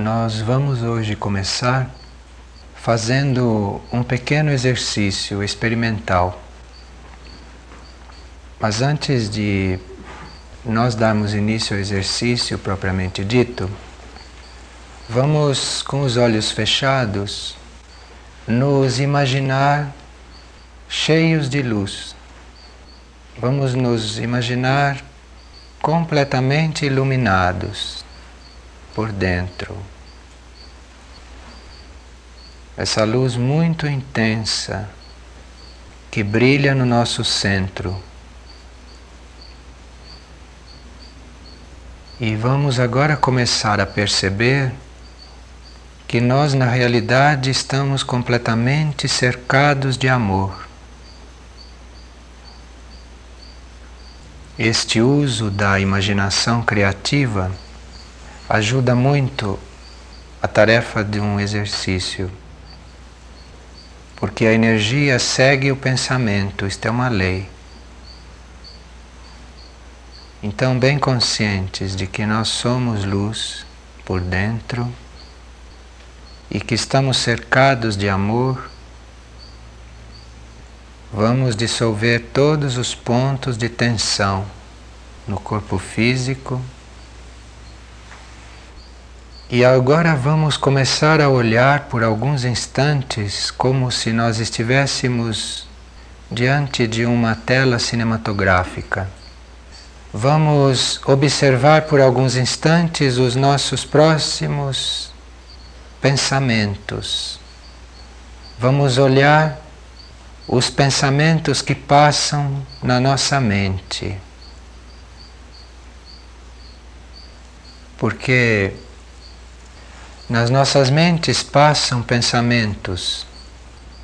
Nós vamos hoje começar fazendo um pequeno exercício experimental. Mas antes de nós darmos início ao exercício propriamente dito, vamos com os olhos fechados nos imaginar cheios de luz. Vamos nos imaginar completamente iluminados por dentro. Essa luz muito intensa que brilha no nosso centro. E vamos agora começar a perceber que nós, na realidade, estamos completamente cercados de amor. Este uso da imaginação criativa ajuda muito a tarefa de um exercício, porque a energia segue o pensamento, isto é uma lei. Então, bem conscientes de que nós somos luz por dentro e que estamos cercados de amor, vamos dissolver todos os pontos de tensão no corpo físico. E agora vamos começar a olhar por alguns instantes como se nós estivéssemos diante de uma tela cinematográfica. Vamos observar por alguns instantes os nossos próximos pensamentos. Vamos olhar os pensamentos que passam na nossa mente. Porque nas nossas mentes passam pensamentos,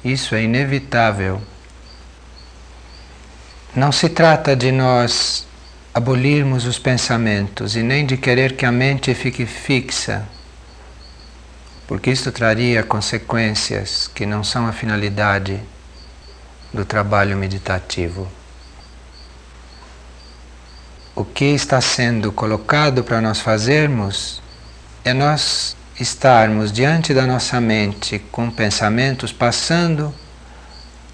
isso é inevitável. Não se trata de nós abolirmos os pensamentos e nem de querer que a mente fique fixa porque isto traria consequências que não são a finalidade do trabalho meditativo. O que está sendo colocado para nós fazermos é nós estarmos diante da nossa mente com pensamentos passando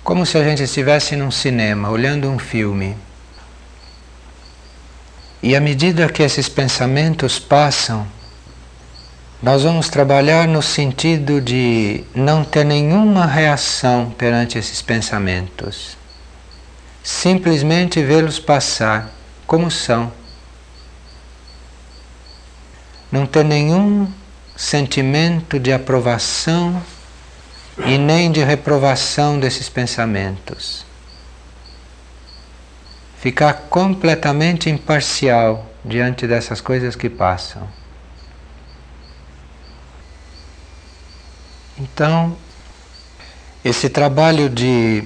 como se a gente estivesse num cinema, olhando um filme. E à medida que esses pensamentos passam, nós vamos trabalhar no sentido de não ter nenhuma reação perante esses pensamentos. Simplesmente vê-los passar como são. Não ter nenhum sentimento de aprovação e nem de reprovação desses pensamentos. Ficar completamente imparcial diante dessas coisas que passam. Então, esse trabalho de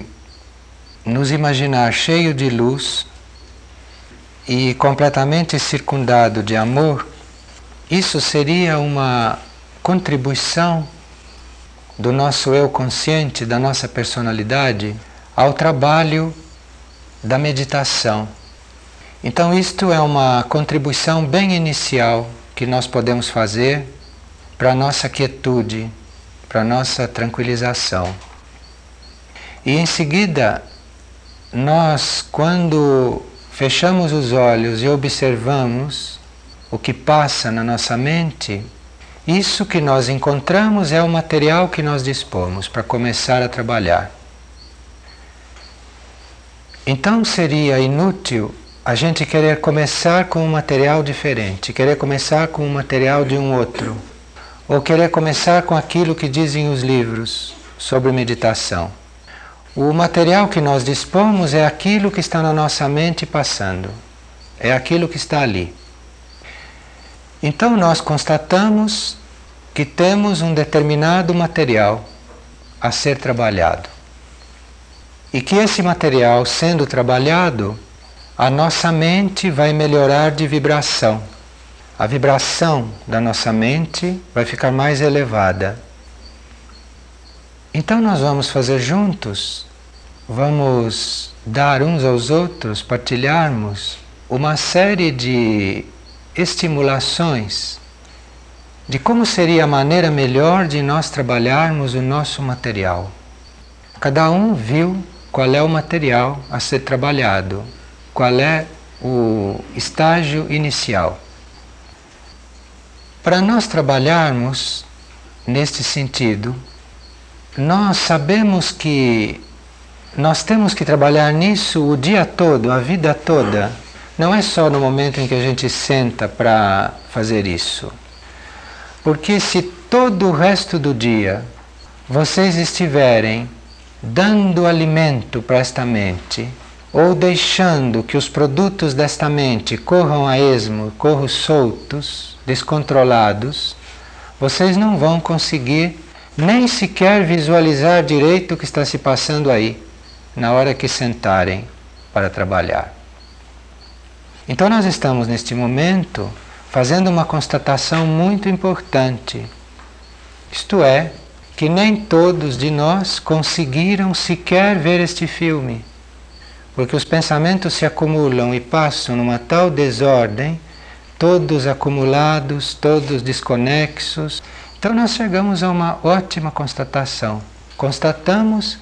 nos imaginar cheio de luz e completamente circundado de amor, isso seria uma contribuição do nosso eu consciente, da nossa personalidade, ao trabalho da meditação. Então, isto é uma contribuição bem inicial que nós podemos fazer para a nossa quietude, para nossa tranquilização. E em seguida, nós, quando fechamos os olhos e observamos o que passa na nossa mente, isso que nós encontramos é o material que nós dispomos para começar a trabalhar. Então seria inútil a gente querer começar com um material diferente, querer começar com um material de um outro ou querer começar com aquilo que dizem os livros sobre meditação. O material que nós dispomos é aquilo que está na nossa mente passando, é aquilo que está ali. Então nós constatamos que temos um determinado material a ser trabalhado. E que esse material sendo trabalhado, a nossa mente vai melhorar de vibração a vibração da nossa mente vai ficar mais elevada. Então nós vamos fazer juntos, vamos dar uns aos outros, partilharmos uma série de estimulações de como seria a maneira melhor de nós trabalharmos o nosso material. Cada um viu qual é o material a ser trabalhado, qual é o estágio inicial. Para nós trabalharmos neste sentido, nós sabemos que nós temos que trabalhar nisso o dia todo, a vida toda. Não é só no momento em que a gente senta para fazer isso. Porque se todo o resto do dia vocês estiverem dando alimento para esta mente, ou deixando que os produtos desta mente corram a esmo, corram soltos, descontrolados, vocês não vão conseguir nem sequer visualizar direito o que está se passando aí, na hora que sentarem para trabalhar. Então, nós estamos neste momento fazendo uma constatação muito importante. Isto é, que nem todos de nós conseguiram sequer ver este filme porque os pensamentos se acumulam e passam numa tal desordem, todos acumulados, todos desconexos. Então nós chegamos a uma ótima constatação. Constatamos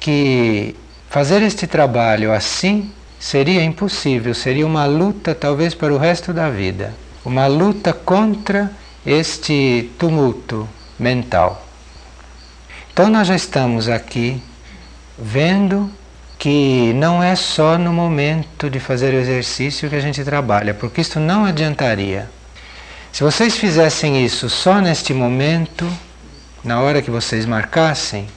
que fazer este trabalho assim seria impossível, seria uma luta talvez para o resto da vida, uma luta contra este tumulto mental. Então nós já estamos aqui vendo que não é só no momento de fazer o exercício que a gente trabalha, porque isso não adiantaria. Se vocês fizessem isso só neste momento, na hora que vocês marcassem,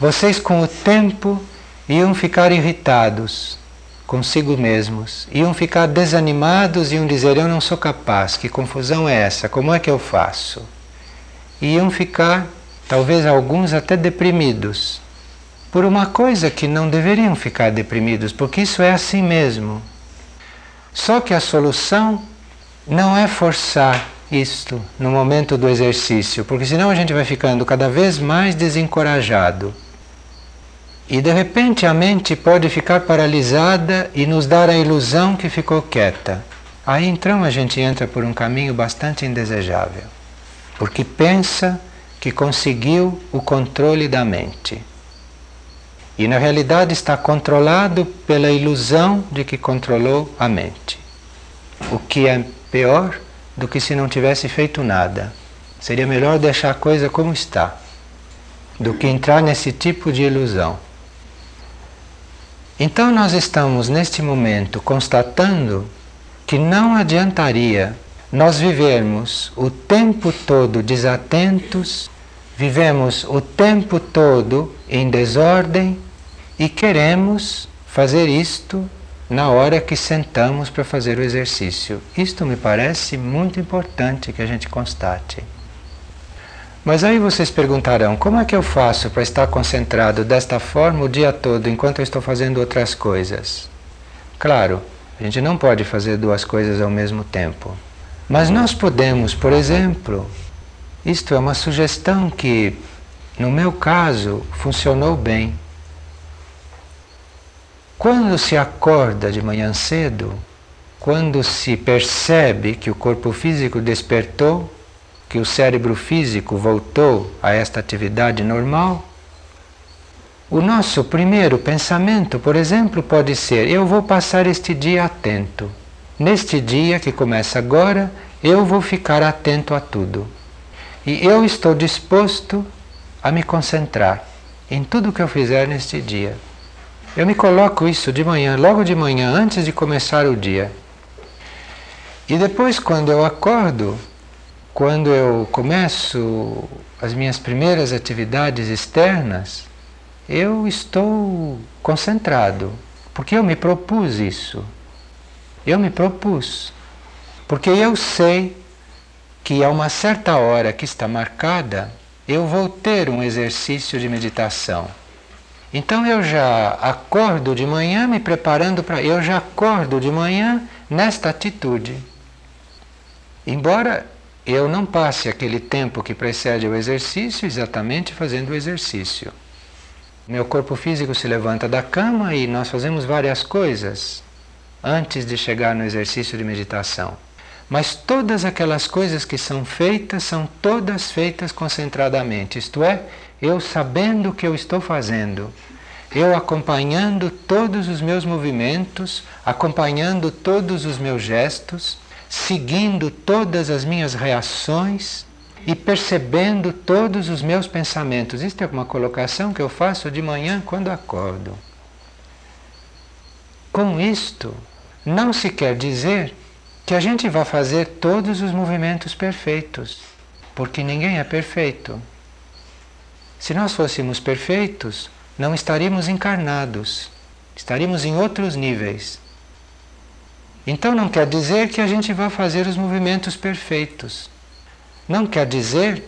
vocês com o tempo iam ficar irritados consigo mesmos, iam ficar desanimados iam dizer: Eu não sou capaz, que confusão é essa? Como é que eu faço? Iam ficar, talvez alguns até deprimidos, por uma coisa que não deveriam ficar deprimidos, porque isso é assim mesmo. Só que a solução não é forçar isto no momento do exercício, porque senão a gente vai ficando cada vez mais desencorajado. E de repente a mente pode ficar paralisada e nos dar a ilusão que ficou quieta. Aí então a gente entra por um caminho bastante indesejável, porque pensa que conseguiu o controle da mente. E na realidade está controlado pela ilusão de que controlou a mente. O que é pior do que se não tivesse feito nada. Seria melhor deixar a coisa como está, do que entrar nesse tipo de ilusão. Então nós estamos neste momento constatando que não adiantaria nós vivermos o tempo todo desatentos, vivemos o tempo todo em desordem e queremos fazer isto na hora que sentamos para fazer o exercício. Isto me parece muito importante que a gente constate. Mas aí vocês perguntarão: como é que eu faço para estar concentrado desta forma o dia todo enquanto eu estou fazendo outras coisas? Claro, a gente não pode fazer duas coisas ao mesmo tempo. Mas nós podemos, por exemplo, isto é uma sugestão que, no meu caso, funcionou bem. Quando se acorda de manhã cedo, quando se percebe que o corpo físico despertou, que o cérebro físico voltou a esta atividade normal, o nosso primeiro pensamento, por exemplo, pode ser: eu vou passar este dia atento. Neste dia que começa agora, eu vou ficar atento a tudo. E eu estou disposto a me concentrar em tudo que eu fizer neste dia. Eu me coloco isso de manhã, logo de manhã, antes de começar o dia. E depois, quando eu acordo, quando eu começo as minhas primeiras atividades externas, eu estou concentrado, porque eu me propus isso. Eu me propus. Porque eu sei que a uma certa hora que está marcada, eu vou ter um exercício de meditação. Então eu já acordo de manhã me preparando para. Eu já acordo de manhã nesta atitude. Embora eu não passe aquele tempo que precede o exercício exatamente fazendo o exercício. Meu corpo físico se levanta da cama e nós fazemos várias coisas antes de chegar no exercício de meditação. Mas todas aquelas coisas que são feitas são todas feitas concentradamente, isto é, eu sabendo o que eu estou fazendo, eu acompanhando todos os meus movimentos, acompanhando todos os meus gestos, seguindo todas as minhas reações e percebendo todos os meus pensamentos. Isto é uma colocação que eu faço de manhã quando acordo. Com isto, não se quer dizer que a gente vai fazer todos os movimentos perfeitos, porque ninguém é perfeito. Se nós fôssemos perfeitos, não estaríamos encarnados, estaríamos em outros níveis. Então não quer dizer que a gente vai fazer os movimentos perfeitos. Não quer dizer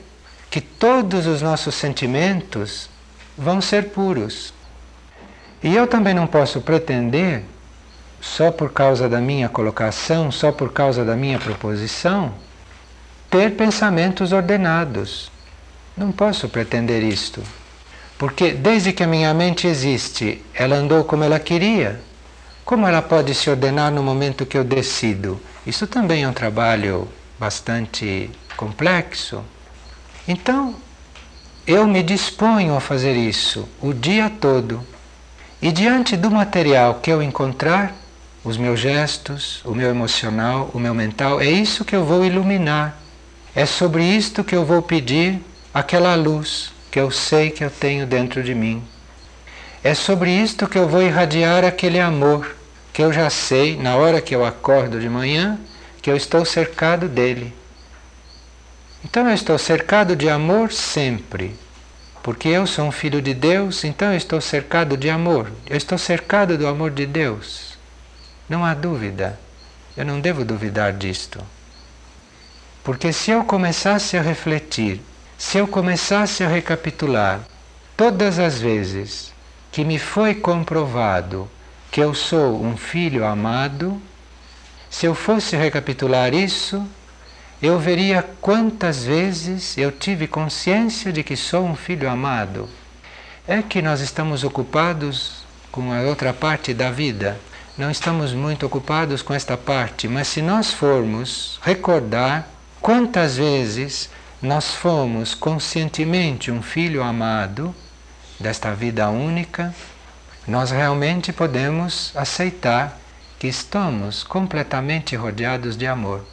que todos os nossos sentimentos vão ser puros. E eu também não posso pretender só por causa da minha colocação, só por causa da minha proposição, ter pensamentos ordenados. Não posso pretender isto. Porque desde que a minha mente existe, ela andou como ela queria. Como ela pode se ordenar no momento que eu decido? Isso também é um trabalho bastante complexo. Então, eu me disponho a fazer isso o dia todo. E diante do material que eu encontrar, os meus gestos, o meu emocional, o meu mental, é isso que eu vou iluminar. É sobre isto que eu vou pedir aquela luz que eu sei que eu tenho dentro de mim. É sobre isto que eu vou irradiar aquele amor que eu já sei na hora que eu acordo de manhã que eu estou cercado dele. Então eu estou cercado de amor sempre. Porque eu sou um filho de Deus, então eu estou cercado de amor. Eu estou cercado do amor de Deus. Não há dúvida. Eu não devo duvidar disto. Porque se eu começasse a refletir, se eu começasse a recapitular todas as vezes que me foi comprovado que eu sou um filho amado, se eu fosse recapitular isso, eu veria quantas vezes eu tive consciência de que sou um filho amado. É que nós estamos ocupados com a outra parte da vida não estamos muito ocupados com esta parte, mas se nós formos recordar quantas vezes nós fomos conscientemente um filho amado desta vida única, nós realmente podemos aceitar que estamos completamente rodeados de amor.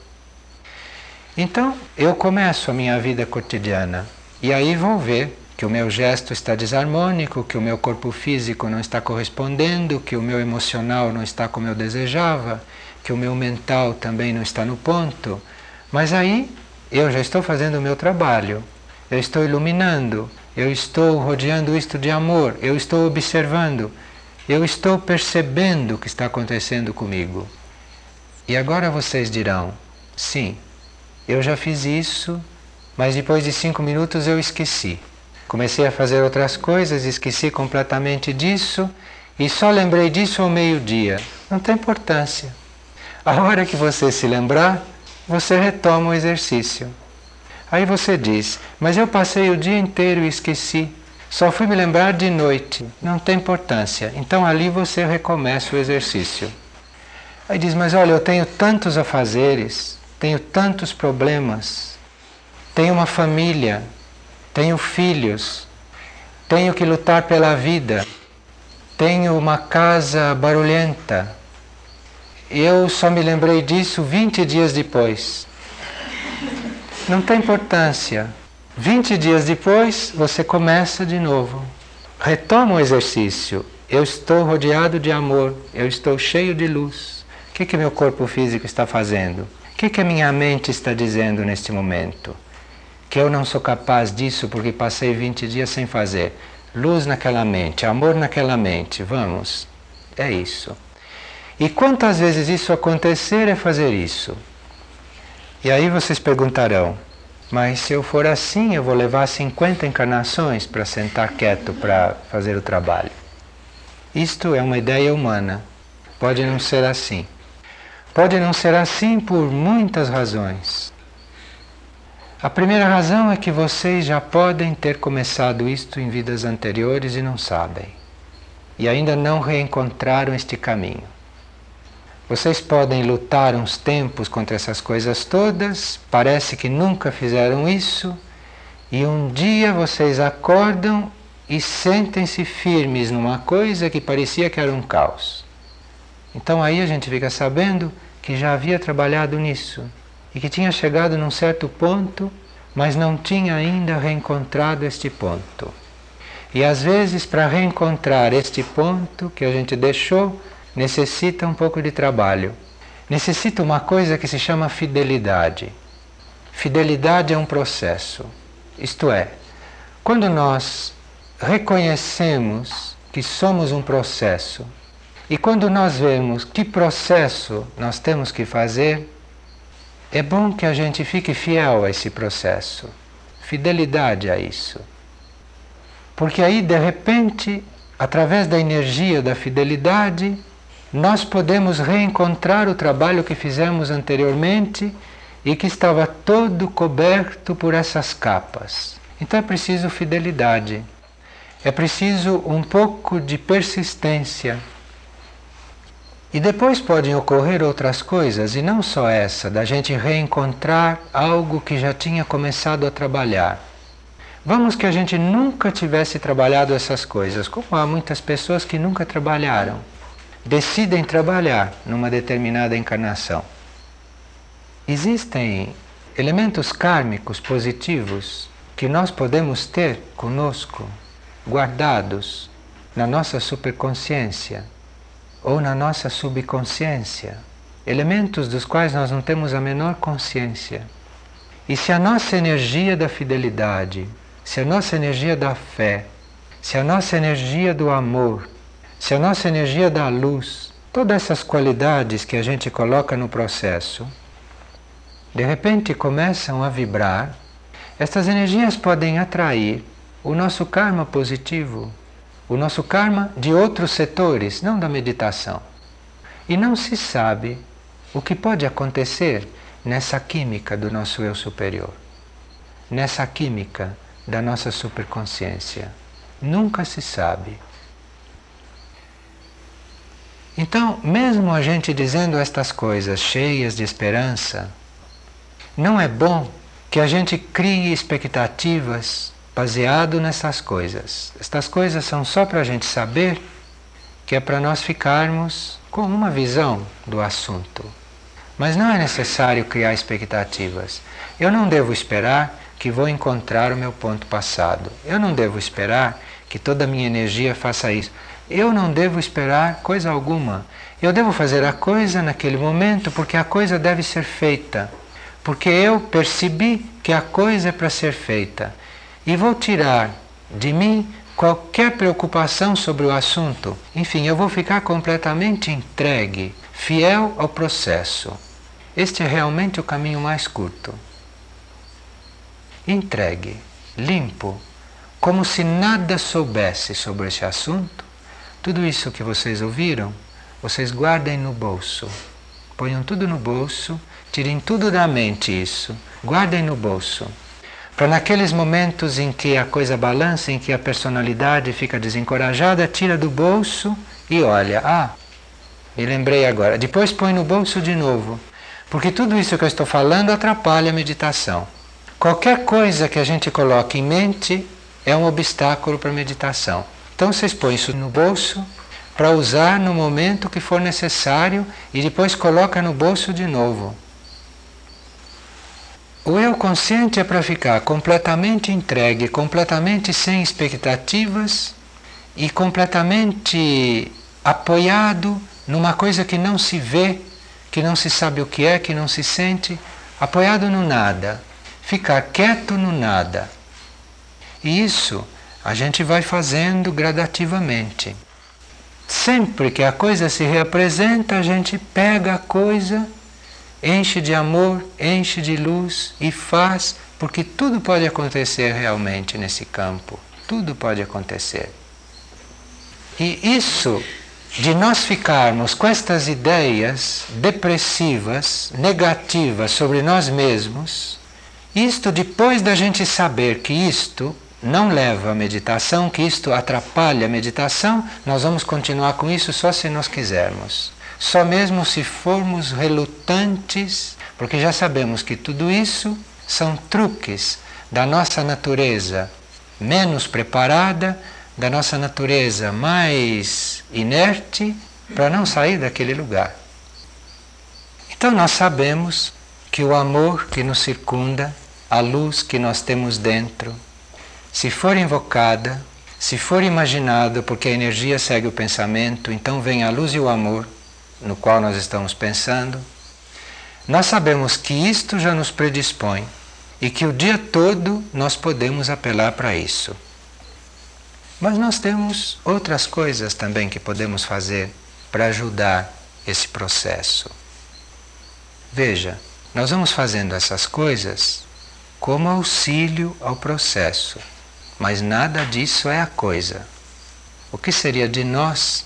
Então, eu começo a minha vida cotidiana. E aí vou ver que o meu gesto está desarmônico, que o meu corpo físico não está correspondendo, que o meu emocional não está como eu desejava, que o meu mental também não está no ponto. Mas aí eu já estou fazendo o meu trabalho, eu estou iluminando, eu estou rodeando isto de amor, eu estou observando, eu estou percebendo o que está acontecendo comigo. E agora vocês dirão: sim, eu já fiz isso, mas depois de cinco minutos eu esqueci. Comecei a fazer outras coisas, esqueci completamente disso e só lembrei disso ao meio-dia. Não tem importância. A hora que você se lembrar, você retoma o exercício. Aí você diz: Mas eu passei o dia inteiro e esqueci. Só fui me lembrar de noite. Não tem importância. Então ali você recomeça o exercício. Aí diz: Mas olha, eu tenho tantos afazeres, tenho tantos problemas, tenho uma família, tenho filhos, tenho que lutar pela vida, tenho uma casa barulhenta. Eu só me lembrei disso 20 dias depois. Não tem importância. 20 dias depois, você começa de novo. Retoma o exercício. Eu estou rodeado de amor, eu estou cheio de luz. O que, que meu corpo físico está fazendo? O que, que a minha mente está dizendo neste momento? que eu não sou capaz disso porque passei 20 dias sem fazer. Luz naquela mente, amor naquela mente, vamos. É isso. E quantas vezes isso acontecer é fazer isso? E aí vocês perguntarão, mas se eu for assim, eu vou levar 50 encarnações para sentar quieto para fazer o trabalho. Isto é uma ideia humana. Pode não ser assim. Pode não ser assim por muitas razões. A primeira razão é que vocês já podem ter começado isto em vidas anteriores e não sabem. E ainda não reencontraram este caminho. Vocês podem lutar uns tempos contra essas coisas todas, parece que nunca fizeram isso, e um dia vocês acordam e sentem-se firmes numa coisa que parecia que era um caos. Então aí a gente fica sabendo que já havia trabalhado nisso e que tinha chegado num certo ponto, mas não tinha ainda reencontrado este ponto. E às vezes, para reencontrar este ponto que a gente deixou, necessita um pouco de trabalho. Necessita uma coisa que se chama fidelidade. Fidelidade é um processo. Isto é, quando nós reconhecemos que somos um processo e quando nós vemos que processo nós temos que fazer, é bom que a gente fique fiel a esse processo, fidelidade a isso. Porque aí, de repente, através da energia da fidelidade, nós podemos reencontrar o trabalho que fizemos anteriormente e que estava todo coberto por essas capas. Então é preciso fidelidade, é preciso um pouco de persistência. E depois podem ocorrer outras coisas, e não só essa, da gente reencontrar algo que já tinha começado a trabalhar. Vamos que a gente nunca tivesse trabalhado essas coisas, como há muitas pessoas que nunca trabalharam decidem trabalhar numa determinada encarnação. Existem elementos kármicos positivos que nós podemos ter conosco, guardados na nossa superconsciência ou na nossa subconsciência, elementos dos quais nós não temos a menor consciência. E se a nossa energia da fidelidade, se a nossa energia da fé, se a nossa energia do amor se a nossa energia da luz, todas essas qualidades que a gente coloca no processo, de repente começam a vibrar, estas energias podem atrair o nosso karma positivo, o nosso karma de outros setores, não da meditação. E não se sabe o que pode acontecer nessa química do nosso eu superior, nessa química da nossa superconsciência. Nunca se sabe. Então, mesmo a gente dizendo estas coisas cheias de esperança, não é bom que a gente crie expectativas baseado nessas coisas. Estas coisas são só para a gente saber que é para nós ficarmos com uma visão do assunto. Mas não é necessário criar expectativas. Eu não devo esperar que vou encontrar o meu ponto passado. Eu não devo esperar que toda a minha energia faça isso. Eu não devo esperar coisa alguma. Eu devo fazer a coisa naquele momento porque a coisa deve ser feita. Porque eu percebi que a coisa é para ser feita. E vou tirar de mim qualquer preocupação sobre o assunto. Enfim, eu vou ficar completamente entregue, fiel ao processo. Este é realmente o caminho mais curto. Entregue, limpo, como se nada soubesse sobre esse assunto tudo isso que vocês ouviram, vocês guardem no bolso. Ponham tudo no bolso, tirem tudo da mente isso, guardem no bolso. Para naqueles momentos em que a coisa balança, em que a personalidade fica desencorajada, tira do bolso e olha, ah, me lembrei agora. Depois põe no bolso de novo, porque tudo isso que eu estou falando atrapalha a meditação. Qualquer coisa que a gente coloque em mente é um obstáculo para a meditação. Então vocês põem isso no bolso para usar no momento que for necessário e depois coloca no bolso de novo. O eu consciente é para ficar completamente entregue, completamente sem expectativas e completamente apoiado numa coisa que não se vê, que não se sabe o que é, que não se sente, apoiado no nada, ficar quieto no nada. E isso a gente vai fazendo gradativamente. Sempre que a coisa se reapresenta, a gente pega a coisa, enche de amor, enche de luz e faz, porque tudo pode acontecer realmente nesse campo. Tudo pode acontecer. E isso de nós ficarmos com estas ideias depressivas, negativas sobre nós mesmos, isto depois da gente saber que isto não leva à meditação, que isto atrapalha a meditação, nós vamos continuar com isso só se nós quisermos. só mesmo se formos relutantes, porque já sabemos que tudo isso são truques da nossa natureza menos preparada, da nossa natureza mais inerte, para não sair daquele lugar. Então nós sabemos que o amor que nos circunda, a luz que nós temos dentro, se for invocada, se for imaginado, porque a energia segue o pensamento, então vem a luz e o amor no qual nós estamos pensando, nós sabemos que isto já nos predispõe e que o dia todo nós podemos apelar para isso. Mas nós temos outras coisas também que podemos fazer para ajudar esse processo. Veja, nós vamos fazendo essas coisas como auxílio ao processo, mas nada disso é a coisa. O que seria de nós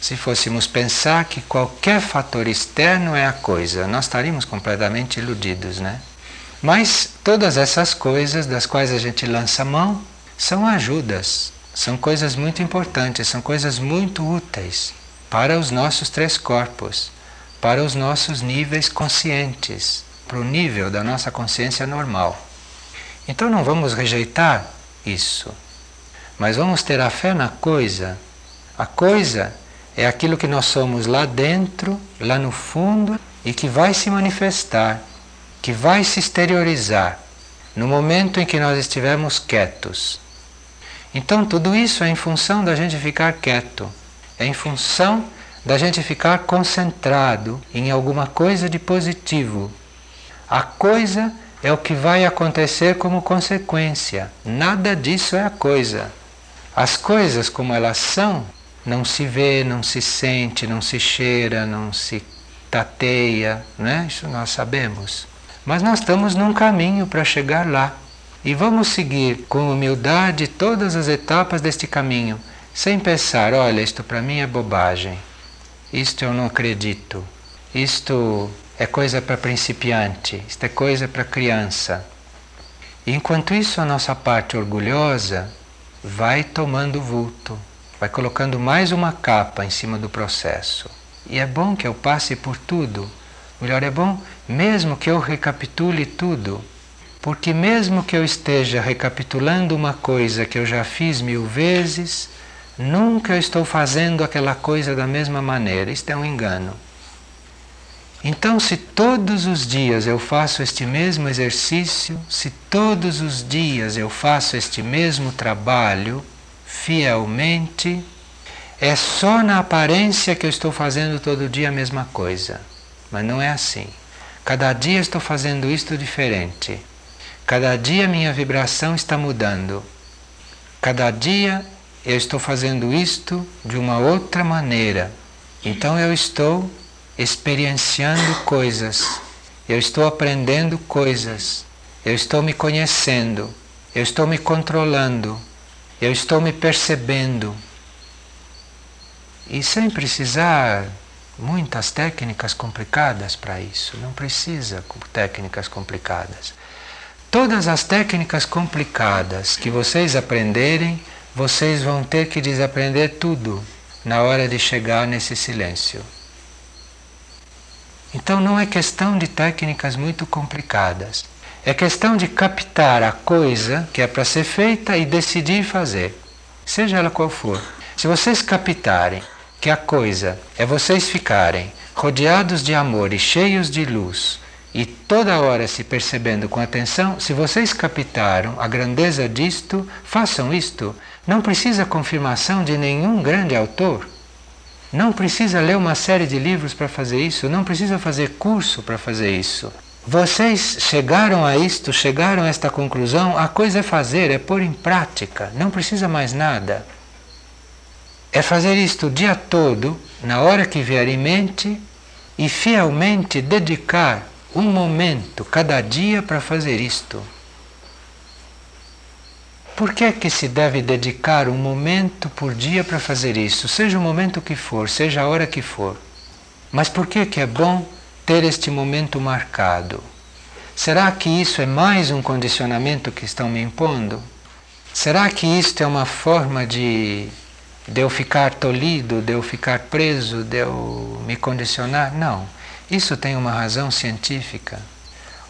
se fôssemos pensar que qualquer fator externo é a coisa? Nós estaríamos completamente iludidos, né? Mas todas essas coisas das quais a gente lança mão são ajudas, são coisas muito importantes, são coisas muito úteis para os nossos três corpos, para os nossos níveis conscientes, para o nível da nossa consciência normal. Então não vamos rejeitar isso, mas vamos ter a fé na coisa. A coisa é aquilo que nós somos lá dentro, lá no fundo e que vai se manifestar que vai se exteriorizar no momento em que nós estivermos quietos. Então, tudo isso é em função da gente ficar quieto, é em função da gente ficar concentrado em alguma coisa de positivo. A coisa é o que vai acontecer como consequência, nada disso é a coisa. As coisas como elas são, não se vê, não se sente, não se cheira, não se tateia, né? isso nós sabemos. Mas nós estamos num caminho para chegar lá. E vamos seguir com humildade todas as etapas deste caminho, sem pensar: olha, isto para mim é bobagem, isto eu não acredito, isto é coisa para principiante, isto é coisa para criança. E enquanto isso, a nossa parte orgulhosa vai tomando vulto, vai colocando mais uma capa em cima do processo. E é bom que eu passe por tudo Melhor é bom, mesmo que eu recapitule tudo, porque mesmo que eu esteja recapitulando uma coisa que eu já fiz mil vezes, nunca eu estou fazendo aquela coisa da mesma maneira. Isto é um engano. Então, se todos os dias eu faço este mesmo exercício, se todos os dias eu faço este mesmo trabalho fielmente, é só na aparência que eu estou fazendo todo dia a mesma coisa. Mas não é assim. Cada dia estou fazendo isto diferente. Cada dia minha vibração está mudando. Cada dia eu estou fazendo isto de uma outra maneira. Então eu estou experienciando coisas. Eu estou aprendendo coisas. Eu estou me conhecendo. Eu estou me controlando. Eu estou me percebendo. E sem precisar muitas técnicas complicadas para isso. Não precisa técnicas complicadas. Todas as técnicas complicadas que vocês aprenderem, vocês vão ter que desaprender tudo na hora de chegar nesse silêncio. Então não é questão de técnicas muito complicadas. É questão de captar a coisa que é para ser feita e decidir fazer, seja ela qual for. Se vocês captarem que a coisa é vocês ficarem rodeados de amor e cheios de luz e toda hora se percebendo com atenção, se vocês captaram a grandeza disto, façam isto. Não precisa confirmação de nenhum grande autor. Não precisa ler uma série de livros para fazer isso, não precisa fazer curso para fazer isso. Vocês chegaram a isto, chegaram a esta conclusão, a coisa é fazer, é pôr em prática, não precisa mais nada é fazer isto o dia todo, na hora que vier em mente, e fielmente dedicar um momento cada dia para fazer isto. Por que é que se deve dedicar um momento por dia para fazer isso, seja o momento que for, seja a hora que for? Mas por que que é bom ter este momento marcado? Será que isso é mais um condicionamento que estão me impondo? Será que isto é uma forma de de eu ficar tolhido, de eu ficar preso, de eu me condicionar. Não. Isso tem uma razão científica.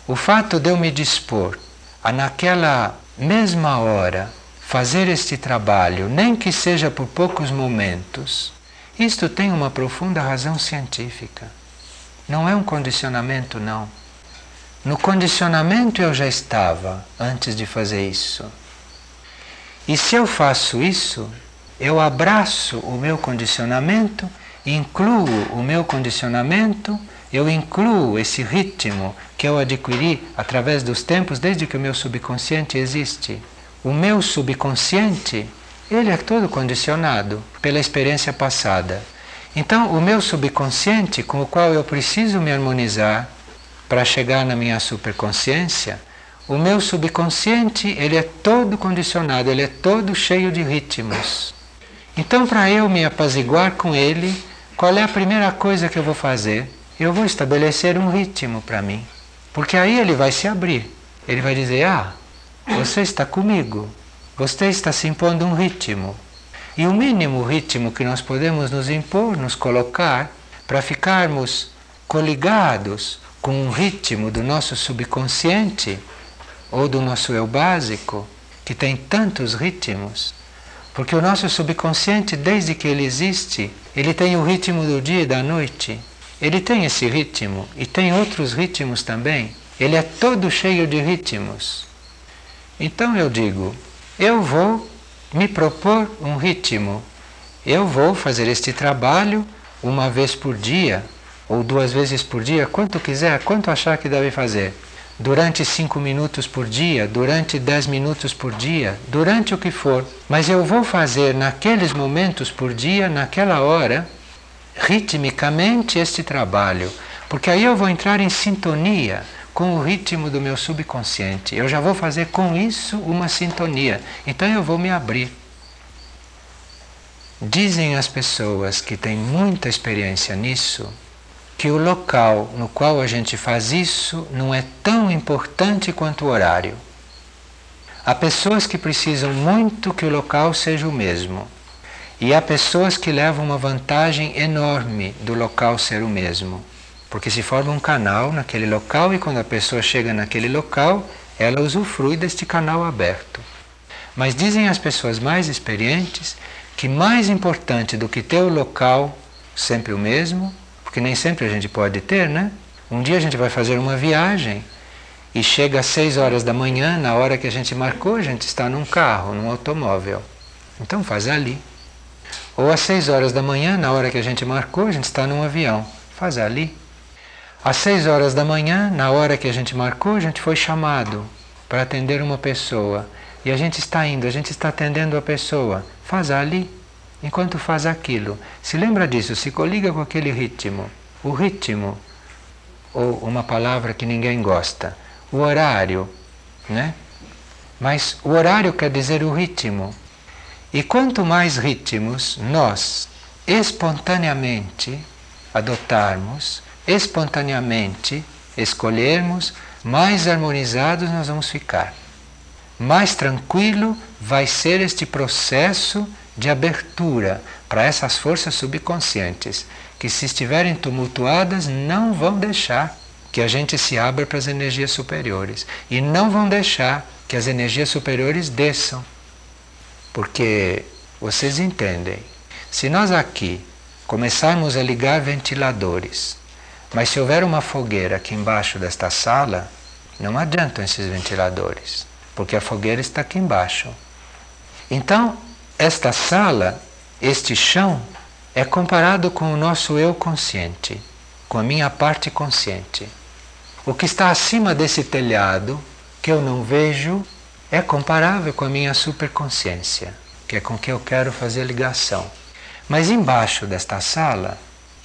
O fato de eu me dispor a, naquela mesma hora, fazer este trabalho, nem que seja por poucos momentos, isto tem uma profunda razão científica. Não é um condicionamento, não. No condicionamento eu já estava antes de fazer isso. E se eu faço isso, eu abraço o meu condicionamento, incluo o meu condicionamento, eu incluo esse ritmo que eu adquiri através dos tempos desde que o meu subconsciente existe. O meu subconsciente, ele é todo condicionado pela experiência passada. Então, o meu subconsciente, com o qual eu preciso me harmonizar para chegar na minha superconsciência, o meu subconsciente, ele é todo condicionado, ele é todo cheio de ritmos. Então, para eu me apaziguar com ele, qual é a primeira coisa que eu vou fazer? Eu vou estabelecer um ritmo para mim. Porque aí ele vai se abrir. Ele vai dizer: Ah, você está comigo. Você está se impondo um ritmo. E o mínimo ritmo que nós podemos nos impor, nos colocar, para ficarmos coligados com um ritmo do nosso subconsciente, ou do nosso eu básico, que tem tantos ritmos. Porque o nosso subconsciente, desde que ele existe, ele tem o ritmo do dia e da noite. Ele tem esse ritmo e tem outros ritmos também. Ele é todo cheio de ritmos. Então eu digo, eu vou me propor um ritmo. Eu vou fazer este trabalho uma vez por dia, ou duas vezes por dia, quanto quiser, quanto achar que deve fazer durante cinco minutos por dia, durante dez minutos por dia, durante o que for. Mas eu vou fazer naqueles momentos por dia, naquela hora, ritmicamente este trabalho, porque aí eu vou entrar em sintonia com o ritmo do meu subconsciente. Eu já vou fazer com isso uma sintonia. Então eu vou me abrir. Dizem as pessoas que têm muita experiência nisso que o local no qual a gente faz isso não é tão importante quanto o horário. Há pessoas que precisam muito que o local seja o mesmo. E há pessoas que levam uma vantagem enorme do local ser o mesmo. Porque se forma um canal naquele local e quando a pessoa chega naquele local, ela usufrui deste canal aberto. Mas dizem as pessoas mais experientes que mais importante do que ter o local sempre o mesmo porque nem sempre a gente pode ter, né? Um dia a gente vai fazer uma viagem e chega às 6 horas da manhã, na hora que a gente marcou, a gente está num carro, num automóvel. Então faz ali. Ou às 6 horas da manhã, na hora que a gente marcou, a gente está num avião. Faz ali. Às 6 horas da manhã, na hora que a gente marcou, a gente foi chamado para atender uma pessoa. E a gente está indo, a gente está atendendo a pessoa. Faz ali. Enquanto faz aquilo, se lembra disso, se coliga com aquele ritmo. O ritmo, ou uma palavra que ninguém gosta, o horário, né? Mas o horário quer dizer o ritmo. E quanto mais ritmos nós espontaneamente adotarmos, espontaneamente escolhermos, mais harmonizados nós vamos ficar. Mais tranquilo vai ser este processo de abertura para essas forças subconscientes, que se estiverem tumultuadas não vão deixar que a gente se abra para as energias superiores e não vão deixar que as energias superiores desçam. Porque vocês entendem, se nós aqui começarmos a ligar ventiladores, mas se houver uma fogueira aqui embaixo desta sala, não adiantam esses ventiladores, porque a fogueira está aqui embaixo. Então, esta sala, este chão, é comparado com o nosso eu consciente, com a minha parte consciente. O que está acima desse telhado, que eu não vejo, é comparável com a minha superconsciência, que é com que eu quero fazer ligação. Mas embaixo desta sala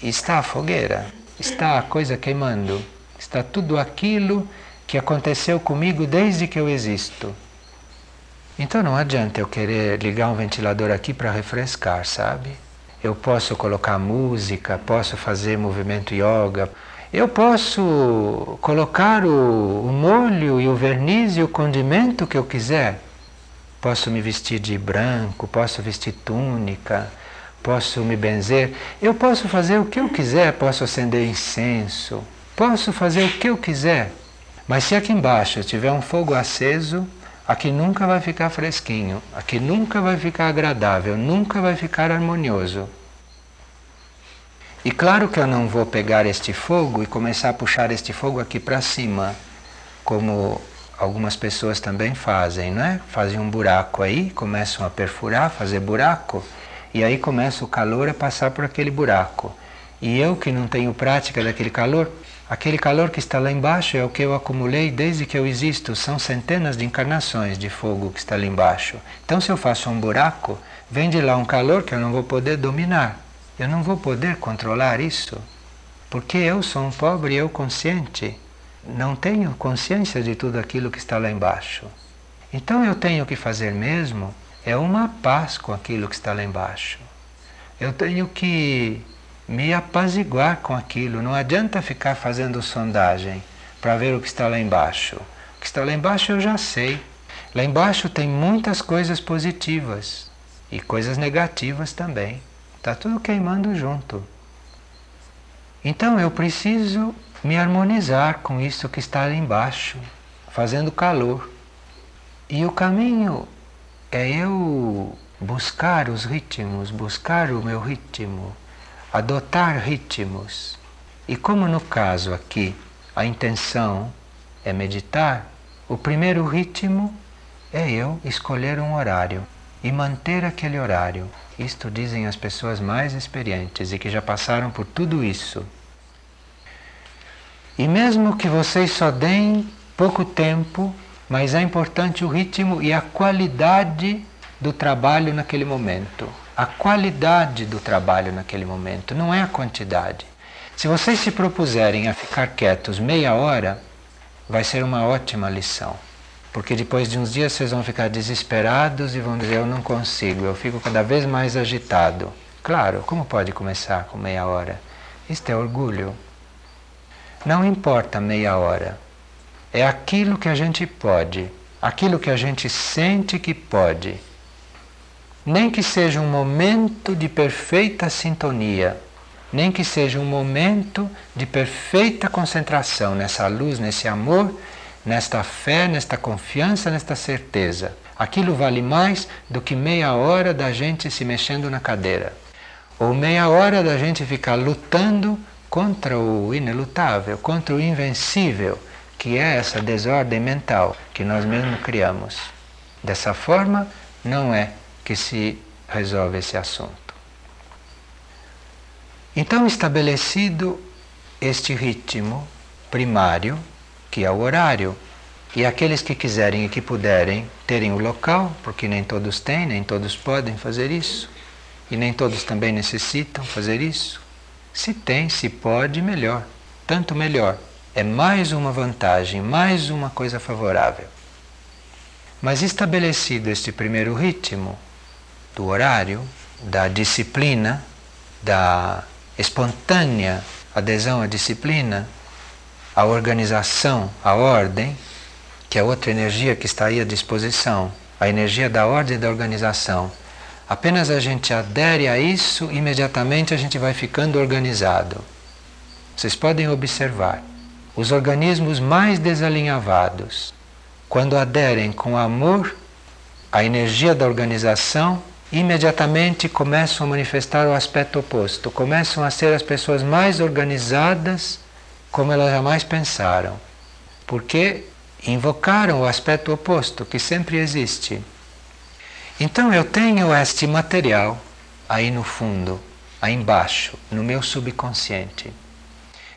está a fogueira, está a coisa queimando, está tudo aquilo que aconteceu comigo desde que eu existo. Então não adianta eu querer ligar um ventilador aqui para refrescar, sabe? Eu posso colocar música, posso fazer movimento yoga, eu posso colocar o, o molho e o verniz e o condimento que eu quiser. Posso me vestir de branco, posso vestir túnica, posso me benzer, eu posso fazer o que eu quiser, posso acender incenso, posso fazer o que eu quiser. Mas se aqui embaixo tiver um fogo aceso, aqui nunca vai ficar fresquinho, aqui nunca vai ficar agradável, nunca vai ficar harmonioso. E claro que eu não vou pegar este fogo e começar a puxar este fogo aqui para cima, como algumas pessoas também fazem, não é? Fazem um buraco aí, começam a perfurar, fazer buraco, e aí começa o calor a passar por aquele buraco. E eu que não tenho prática daquele calor, aquele calor que está lá embaixo é o que eu acumulei desde que eu existo, são centenas de encarnações de fogo que está lá embaixo. Então se eu faço um buraco, vem de lá um calor que eu não vou poder dominar. Eu não vou poder controlar isso, porque eu sou um pobre eu consciente. Não tenho consciência de tudo aquilo que está lá embaixo. Então eu tenho que fazer mesmo é uma paz com aquilo que está lá embaixo. Eu tenho que me apaziguar com aquilo. Não adianta ficar fazendo sondagem para ver o que está lá embaixo. O que está lá embaixo eu já sei. Lá embaixo tem muitas coisas positivas e coisas negativas também. Está tudo queimando junto. Então eu preciso me harmonizar com isso que está ali embaixo, fazendo calor. E o caminho é eu buscar os ritmos, buscar o meu ritmo, adotar ritmos. E como no caso aqui a intenção é meditar, o primeiro ritmo é eu escolher um horário e manter aquele horário. Isto dizem as pessoas mais experientes e que já passaram por tudo isso. E mesmo que vocês só deem pouco tempo, mas é importante o ritmo e a qualidade do trabalho naquele momento. A qualidade do trabalho naquele momento, não é a quantidade. Se vocês se propuserem a ficar quietos meia hora, vai ser uma ótima lição. Porque depois de uns dias vocês vão ficar desesperados e vão dizer: Eu não consigo, eu fico cada vez mais agitado. Claro, como pode começar com meia hora? Isto é orgulho. Não importa meia hora. É aquilo que a gente pode, aquilo que a gente sente que pode. Nem que seja um momento de perfeita sintonia, nem que seja um momento de perfeita concentração nessa luz, nesse amor nesta fé, nesta confiança, nesta certeza. Aquilo vale mais do que meia hora da gente se mexendo na cadeira, ou meia hora da gente ficar lutando contra o inelutável, contra o invencível, que é essa desordem mental que nós mesmos criamos. Dessa forma, não é que se resolve esse assunto. Então, estabelecido este ritmo primário, que é o horário. E aqueles que quiserem e que puderem terem o local, porque nem todos têm, nem todos podem fazer isso, e nem todos também necessitam fazer isso. Se tem, se pode, melhor, tanto melhor. É mais uma vantagem, mais uma coisa favorável. Mas estabelecido este primeiro ritmo do horário, da disciplina, da espontânea adesão à disciplina, a organização, a ordem, que é outra energia que está aí à disposição, a energia da ordem e da organização. Apenas a gente adere a isso, imediatamente a gente vai ficando organizado. Vocês podem observar, os organismos mais desalinhavados, quando aderem com amor à energia da organização, imediatamente começam a manifestar o aspecto oposto, começam a ser as pessoas mais organizadas como elas jamais pensaram, porque invocaram o aspecto oposto que sempre existe. Então eu tenho este material aí no fundo, aí embaixo, no meu subconsciente.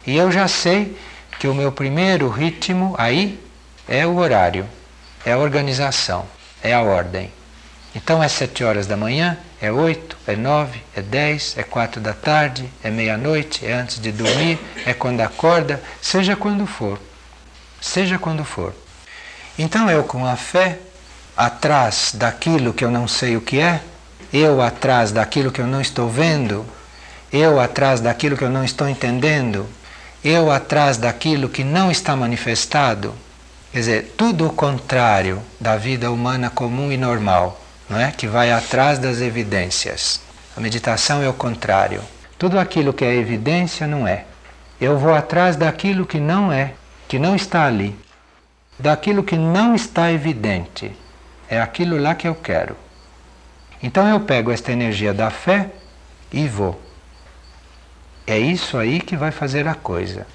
E eu já sei que o meu primeiro ritmo aí é o horário, é a organização, é a ordem. Então é sete horas da manhã, é oito, é nove, é dez, é quatro da tarde, é meia-noite, é antes de dormir, é quando acorda, seja quando for. Seja quando for. Então eu com a fé, atrás daquilo que eu não sei o que é, eu atrás daquilo que eu não estou vendo, eu atrás daquilo que eu não estou entendendo, eu atrás daquilo que não está manifestado, quer dizer, tudo o contrário da vida humana comum e normal não é? que vai atrás das evidências. A meditação é o contrário. Tudo aquilo que é evidência não é. Eu vou atrás daquilo que não é, que não está ali. Daquilo que não está evidente. É aquilo lá que eu quero. Então eu pego esta energia da fé e vou. É isso aí que vai fazer a coisa.